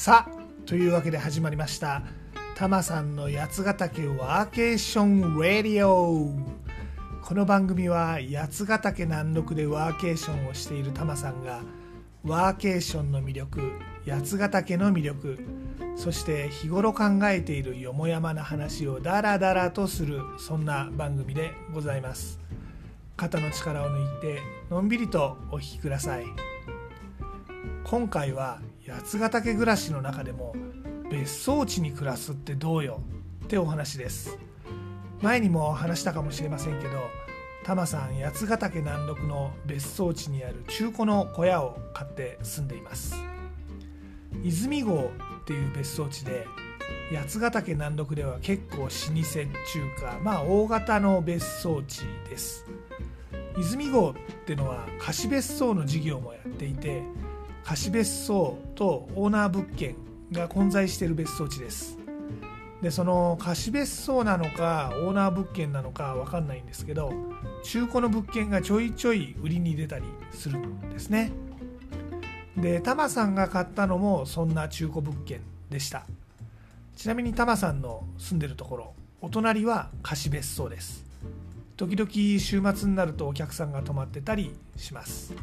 さあというわけで始まりました。タマさんの八ヶ岳ワーケーションラディオこの番組は八ヶ岳南麓でワーケーションをしているタマさんがワーケーションの魅力八ヶ岳の魅力そして日頃考えているよもやまな話をダラダラとするそんな番組でございます。肩の力を抜いてのんびりとお聴きください。今回は八ヶ岳暮らしの中でも別荘地に暮らすってどうよってお話です。前にも話したかもしれませんけどタマさん八ヶ岳南麓の別荘地にある中古の小屋を買って住んでいます。泉郷っていう別荘地で八ヶ岳南麓では結構老舗中華まあ大型の別荘地です。泉郷ってのは貸別荘の事業もやっていて貸別荘とオーナー物件が混在している別荘地です。でその貸別荘なのかオーナー物件なのか分かんないんですけど中古の物件がちょいちょい売りに出たりするんですね。でタマさんが買ったのもそんな中古物件でした。ちなみにタマさんの住んでるところお隣は貸別荘です。時々週末になるとお客さんが泊まってたりします。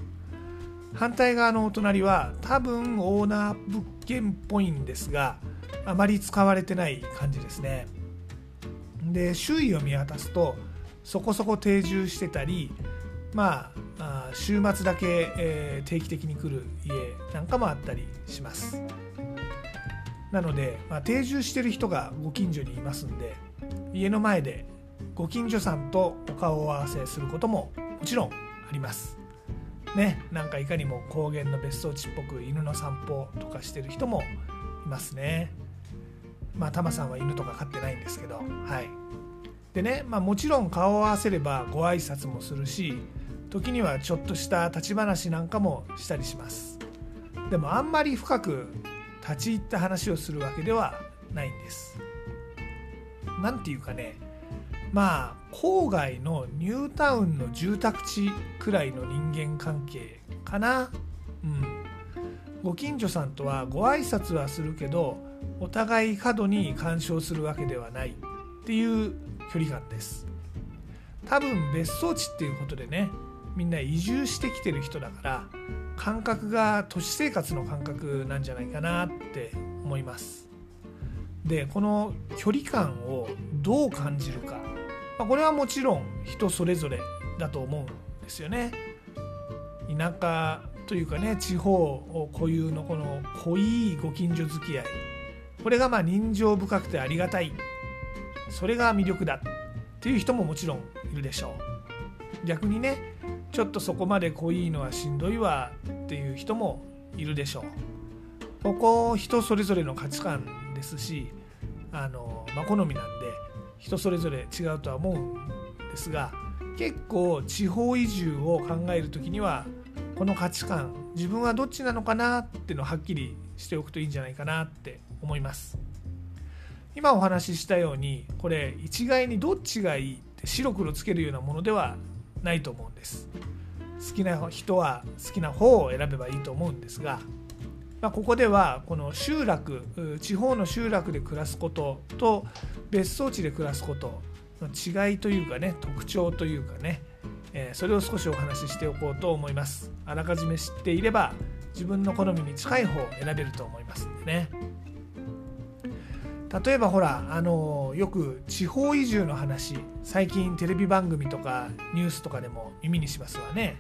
反対側のお隣は多分オーナー物件っぽいんですがあまり使われてない感じですね。で周囲を見渡すとそこそこ定住してたりまあ週末だけ、え、定期的に来る家なんかもあったりします。なので、まあ、定住してる人がご近所にいますんで家の前でご近所さんとお顔を合わせすることももちろんあります。ねなんかいかにも高原の別荘地っぽく犬の散歩とかしてる人もいますね。まあタマさんは犬とか飼ってないんですけど。はい。でね、まあ、もちろん顔を合わせればご挨拶もするし時にはちょっとした立ち話なんかもしたりします。でもあんまり深く立ち入った話をするわけではないんです。何て言うかねまあ郊外のニュータウンの住宅地くらいの人間関係かな。うん。ご近所さんとはご挨拶はするけどお互い過度に干渉するわけではないっていう距離感です。多分別荘地っていうことでねみんな移住してきてる人だから感覚が都市生活の感覚なんじゃないかなって思います。でこの距離感をどう感じるか。まあ、これはもちろん人それぞれだと思うんですよね。田舎というかね地方固有のこの濃いご近所付き合い。これがまあ人情深くてありがたい。それが魅力だっていう人ももちろんいるでしょう。逆にねちょっとそこまで濃いのはしんどいわっていう人もいるでしょう。ここ人それぞれの価値観ですしあの、まあ、好みなんで。人それぞれ違うとは思うんですが結構地方移住を考える時にはこの価値観自分はどっちなのかなっていうのをはっきりしておくといいんじゃないかなって思います。今お話ししたようにこれ一概にどっちがいいって白黒つけるようなものではないと思うんです。好きな人は好きな方を選べばいいと思うんですがまあ、ここではこの集落地方の集落で暮らすことと別荘地で暮らすことの違いというかね特徴というかね、えー、それを少しお話ししておこうと思います。あらかじめ知っていれば自分の好みに近い方を選べると思いますんでね。例えばほらあのよく地方移住の話最近テレビ番組とかニュースとかでも耳にしますわね。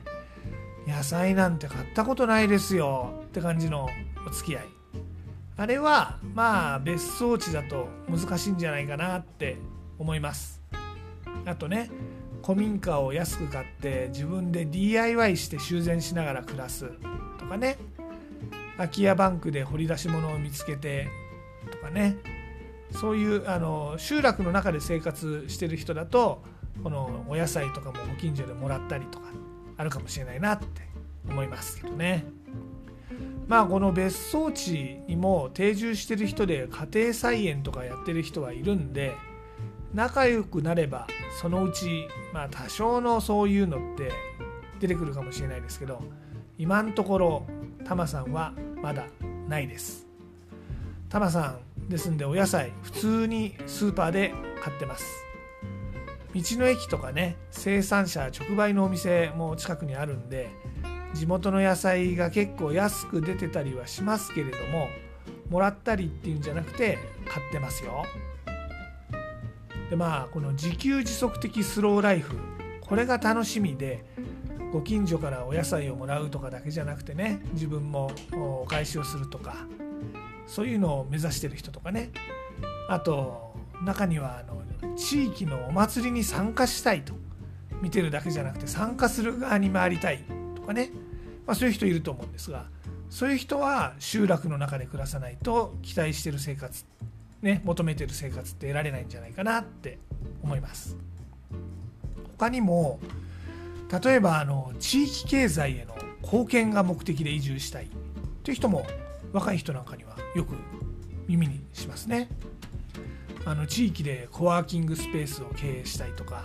野菜なんて買ったことないですよって感じのお付き合い。あれはまあ別荘地だと難しいんじゃないかなって思います。あとね古民家を安く買って自分で DIY して修繕しながら暮らすとかね。空き家バンクで掘り出し物を見つけてとかね。そういうあの集落の中で生活してる人だとこのお野菜とかもご近所でもらったりとかあるかもしれないなって思いますけどね。まあこの別荘地にも定住してる人で家庭菜園とかやってる人はいるんで仲良くなればそのうちまあ多少のそういうのって出てくるかもしれないですけど今のところタマさんはまだないです。タマさんですんでお野菜普通にスーパーで買ってます。道の駅とかね生産者直売のお店も近くにあるんで地元の野菜が結構安く出てたりはしますけれどももらったりっていうんじゃなくて買ってますよ。でまあこの自給自足的スローライフこれが楽しみでご近所からお野菜をもらうとかだけじゃなくてね自分もお返しをするとかそういうのを目指してる人とかね。あと中にはあの地域のお祭りに参加したいと見てるだけじゃなくて参加する側に回りたい。かね、まあ、そういう人いると思うんですがそういう人は集落の中で暮らさないと期待してる生活、ね、求めてる生活って得られないんじゃないかなって思います。他にも例えばあの地域経済への貢献が目的で移住したいという人も若い人なんかにはよく耳にしますね。あの地域でコワーキングスペースを経営したいとか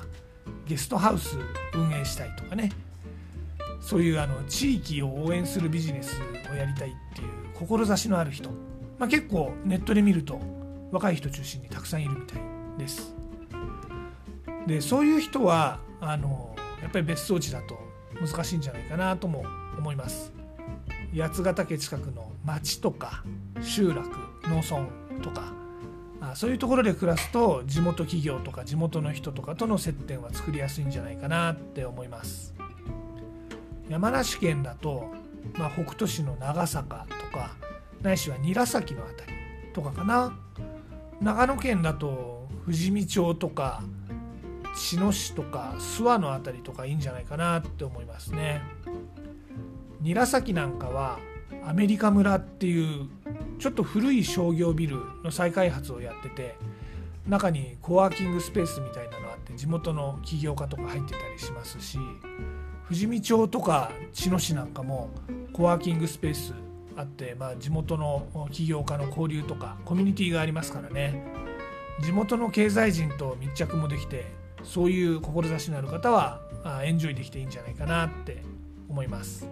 ゲストハウス運営したいとかねそういうあの地域を応援するビジネスをやりたいっていう志のある人、まあ、結構ネットで見ると若い人中心にたくさんいるみたいです。でそういう人はあのやっぱり別荘地だと難しいんじゃないかなとも思います。八ヶ岳近くの町とか集落農村とかそういうところで暮らすと地元企業とか地元の人とかとの接点は作りやすいんじゃないかなって思います山梨県だと、まあ、北斗市の長坂とかないしは韮崎の辺りとかかな。長野県だと富士見町とか茅野市とか諏訪の辺りとかいいんじゃないかなって思いますね。韮崎なんかはアメリカ村っていうちょっと古い商業ビルの再開発をやってて中にコワーキングスペースみたいなのあって地元の起業家とか入ってたりしますし富士見町とか茅野市なんかもコワーキングスペースあって、まあ、地元の起業家の交流とかコミュニティがありますからね地元の経済人と密着もできてそういう志のある方はエンジョイできていいんじゃないかなって思います。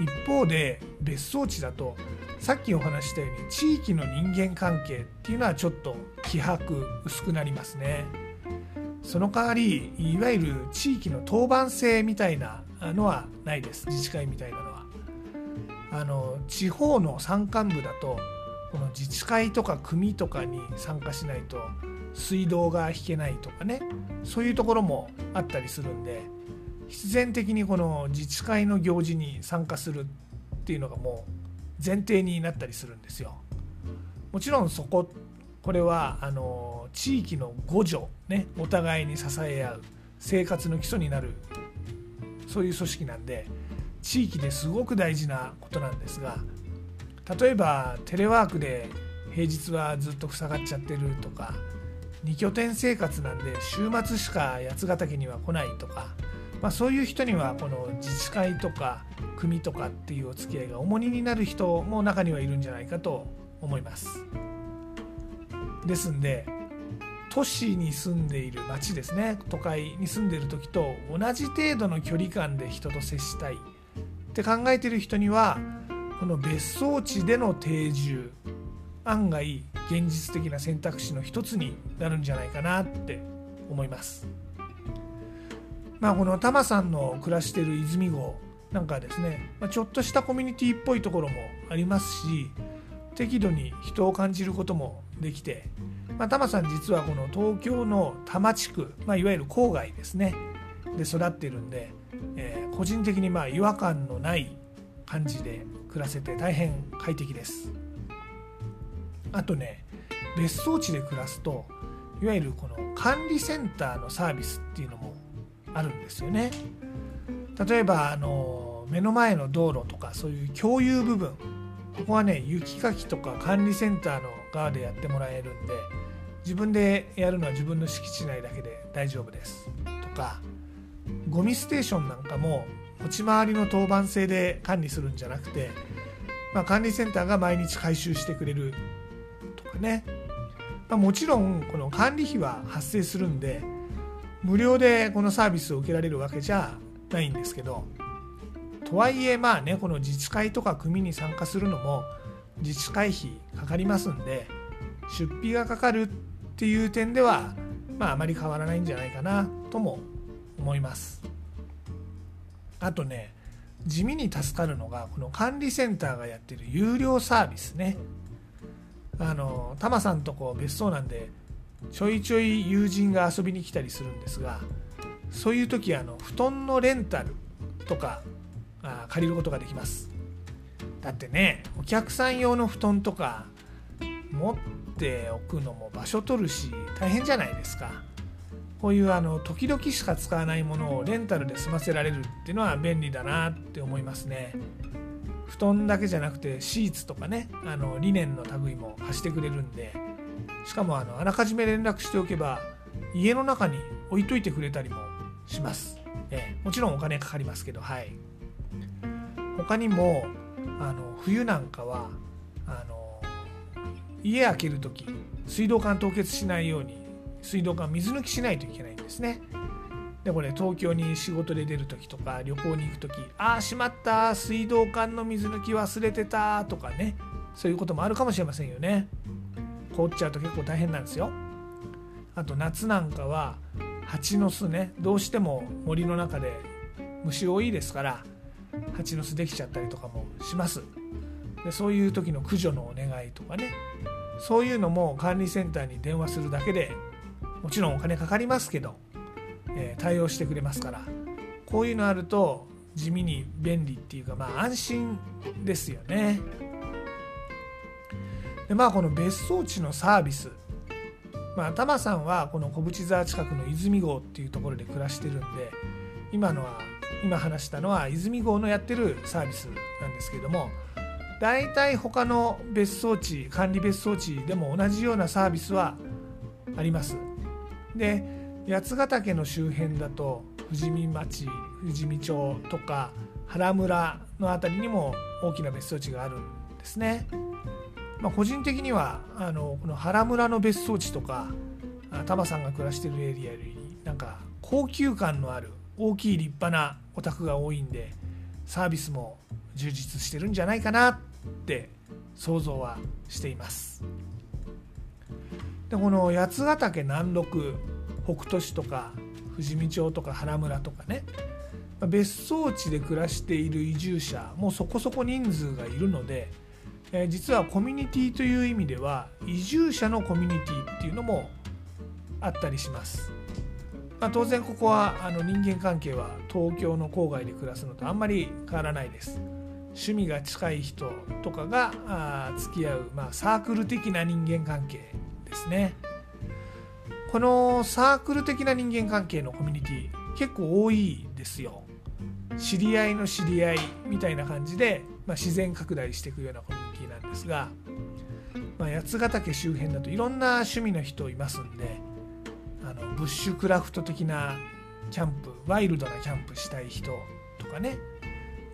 一方で別荘地だとさっきお話したように地域の人間関係っていうのはちょっと希薄薄くなりますねその代わりいわゆる地域の当番制みたいなのはないです。自治会みたいなのは。あの地方の山間部だとこの自治会とか組とかに参加しないと水道が引けないとかね。そういうところもあったりするんで必然的にこの自治会の行事に参加するっていうのがもう前提になったりするんですよ。もちろんそここれはあの地域の互助ねお互いに支え合う生活の基礎になるそういう組織なんで地域ですごく大事なことなんですが例えばテレワークで平日はずっと塞がっちゃってるとか2拠点生活なんで週末しか八ヶ岳には来ないとかまあ、そういう人にはこの自治会とか組とかっていうお付き合いが重荷になる人も中にはいるんじゃないかと思います。ですんで都市に住んでいる町ですね都会に住んでいる時と同じ程度の距離感で人と接したいって考えてる人にはこの別荘地での定住案外現実的な選択肢の一つになるんじゃないかなって思います。まあ、このタマさんの暮らしてる泉郷なんかですね、ま、ちょっとしたコミュニティっぽいところもありますし適度に人を感じることもできて、まあ、タマさん実はこの東京の多摩地区、まあ、いわゆる郊外ですねで育っているんで、えー、個人的にまあ違和感のない感じで暮らせて大変快適ですあとね別荘地で暮らすといわゆるこの管理センターのサービスっていうのもあるんですよね。例えばあの目の前の道路とかそういう共有部分ここはね雪かきとか管理センターの側でやってもらえるんで自分でやるのは自分の敷地内だけで大丈夫です。とかゴミステーションなんかも持ち回りの当番制で管理するんじゃなくて、まあ、管理センターが毎日回収してくれる。とかね、まあ、もちろんこの管理費は発生するんで無料でこのサービスを受けられるわけじゃないんですけどとはいえまあねこの自治会とか組に参加するのも自治会費かかりますんで出費がかかるっていう点ではまああまり変わらないんじゃないかなとも思います。あとね地味に助かるのがこの管理センターがやってる有料サービスね。あのタマさんとこう別荘なんでちょいちょい友人が遊びに来たりするんですがそういう時あの布団のレンタルとかあ借りることができます。だってねお客さん用の布団とか持っておくのも場所取るし大変じゃないですか。こういうあの時々しか使わないものをレンタルで済ませられるっていうのは便利だなって思いますね。布団だけじゃなくてシーツとかねあのリネンの類も貸してくれるんで。しかもあのあらかじめ連絡しておけば家の中に置いといてくれたりもします、えー、もちろんお金かかりますけどはい。他にもあの冬なんかはあの家開ける時水道管凍結しないように水道管水抜きしないといけないんですね。でこれ東京に仕事で出る時とか旅行に行く時ああしまった水道管の水抜き忘れてたとかねそういうこともあるかもしれませんよね。凍っちゃうと結構大変なんですよ。あと夏なんかは蜂の巣ねどうしても森の中で虫多いですから蜂の巣できちゃったりとかもします。でそういう時の駆除のお願いとかね。そういうのも管理センターに電話するだけでもちろんお金かかりますけど、えー、対応してくれますから。こういうのあると地味に便利っていうかまあ安心ですよね。でまあこの別荘地のサービス。まあタマさんはこの小淵沢近くの泉郷っていうところで暮らしてるんで今のは今話したのは泉郷のやってるサービスなんですけれども大体他の別荘地管理別荘地でも同じようなサービスはあります。で八ヶ岳の周辺だと富士見町富士見町とか原村の辺りにも大きな別荘地があるんですね、まあ、個人的にはあのこの原村の別荘地とかタマさんが暮らしてるエリアよりなんか高級感のある大きい立派なお宅が多いんでサービスも充実してるんじゃないかなって想像はしていますでこの八ヶ岳南麓北斗市とか富士見町とか原村とかね別荘地で暮らしている移住者もそこそこ人数がいるので、実はコミュニティという意味では移住者のコミュニティっていうのもあったりします。まあ、当然ここはあの人間関係は東京の郊外で暮らすのとあんまり変わらないです。趣味が近い人とかがあ付き合う、まあ、サークル的な人間関係ですね。このサークル的な人間関係のコミュニティ結構多いですよ。知り合いの知り合いみたいな感じで、まあ、自然拡大していくようなコミュニティなんですが、まあ、八ヶ岳周辺だといろんな趣味の人いますんであのブッシュクラフト的なキャンプワイルドなキャンプしたい人とかね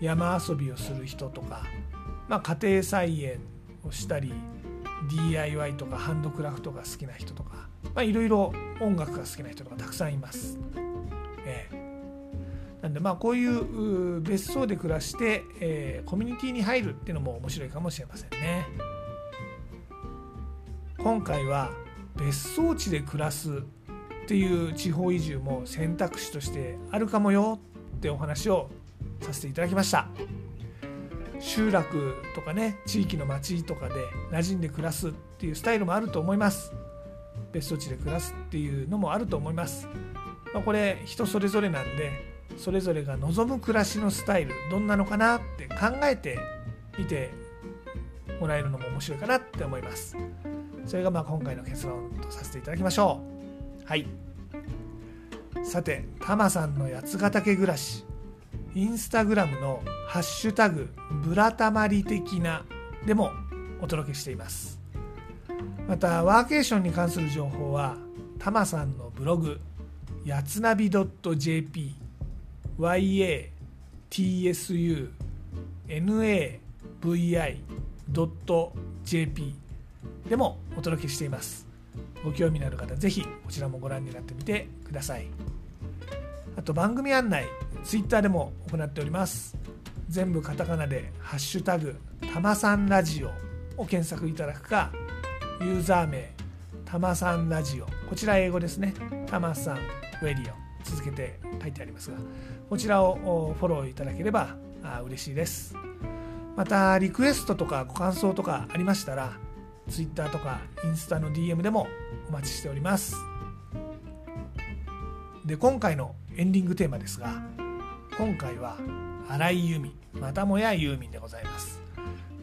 山遊びをする人とか、まあ、家庭菜園をしたり DIY とかハンドクラフトが好きな人とか、いろいろ音楽が好きな人とかたくさんいます。えー、なんでまあこういう別荘で暮らして、えー、コミュニティに入るっていうのも面白いかもしれませんね。今回は別荘地で暮らすっていう地方移住も選択肢としてあるかもよってお話をさせていただきました。集落とかね地域の町とかで馴染んで暮らすっていうスタイルもあると思います。別荘地で暮らすっていうのもあると思います、まあ、これ人それぞれなんでそれぞれが望む暮らしのスタイルどんなのかなって考えてみてもらえるのも面白いかなって思います。それがまあ今回の結論とさせていただきましょう。はい。さてタマさんの八ヶ岳暮らし。インスタグラムの「ハッシュタグブラタマリ的な」でもお届けしています。またワーケーションに関する情報はタマさんのブログやつなび .jp yatsunavi.jp でもお届けしています。ご興味のある方ぜひこちらもご覧になってみてください。あと番組案内 Twitter でも行っております。全部カタカナで「ハッシュタグたまさんラジオ」を検索いただくかユーザー名たまさんラジオ。こちら英語ですね。たまさんラディオ。続けて書いてありますがこちらをフォローいただければ嬉しいです。またリクエストとかご感想とかありましたら Twitter とかインスタの DM でもお待ちしております。で今回のエンディングテーマですが今回は荒井由実またもやユーミンでございます。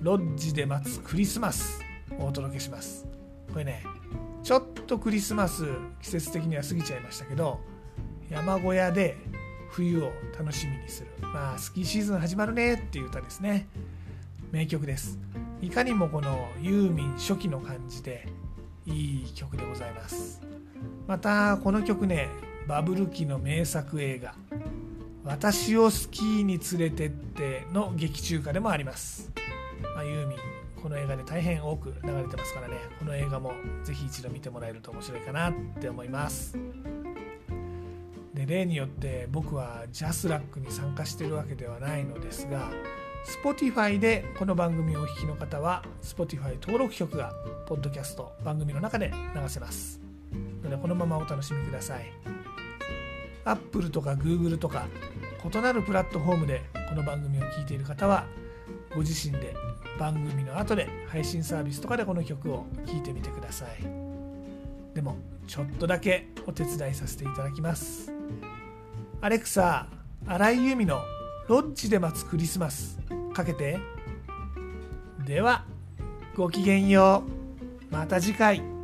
ロッジで待つクリスマスをお届けします。これねちょっとクリスマス季節的には過ぎちゃいましたけど山小屋で冬を楽しみにする。まあスキーシーズン始まるねっていう歌ですね。名曲です。いかにもこのユーミン初期の感じでいい曲でございます。またこの曲ねバブル期の名作映画「私をスキーに連れてって」の劇中歌でもあります、まあ、ユーミンこの映画で大変多く流れてますからね。この映画もぜひ一度見てもらえると面白いかなって思います。で例によって僕はジャスラックに参加してるわけではないのですが Spotify でこの番組をお聴きの方は Spotify 登録曲がポッドキャスト番組の中で流せます。のでこのままお楽しみください。Apple とか Google とか異なるプラットフォームでこの番組を聴いている方はご自身で番組の後で配信サービスとかでこの曲を聴いてみてください。でもちょっとだけお手伝いさせていただきます。アレクサ荒井由実のロッジで待つクリスマス。かけて。ではごきげんよう。また次回。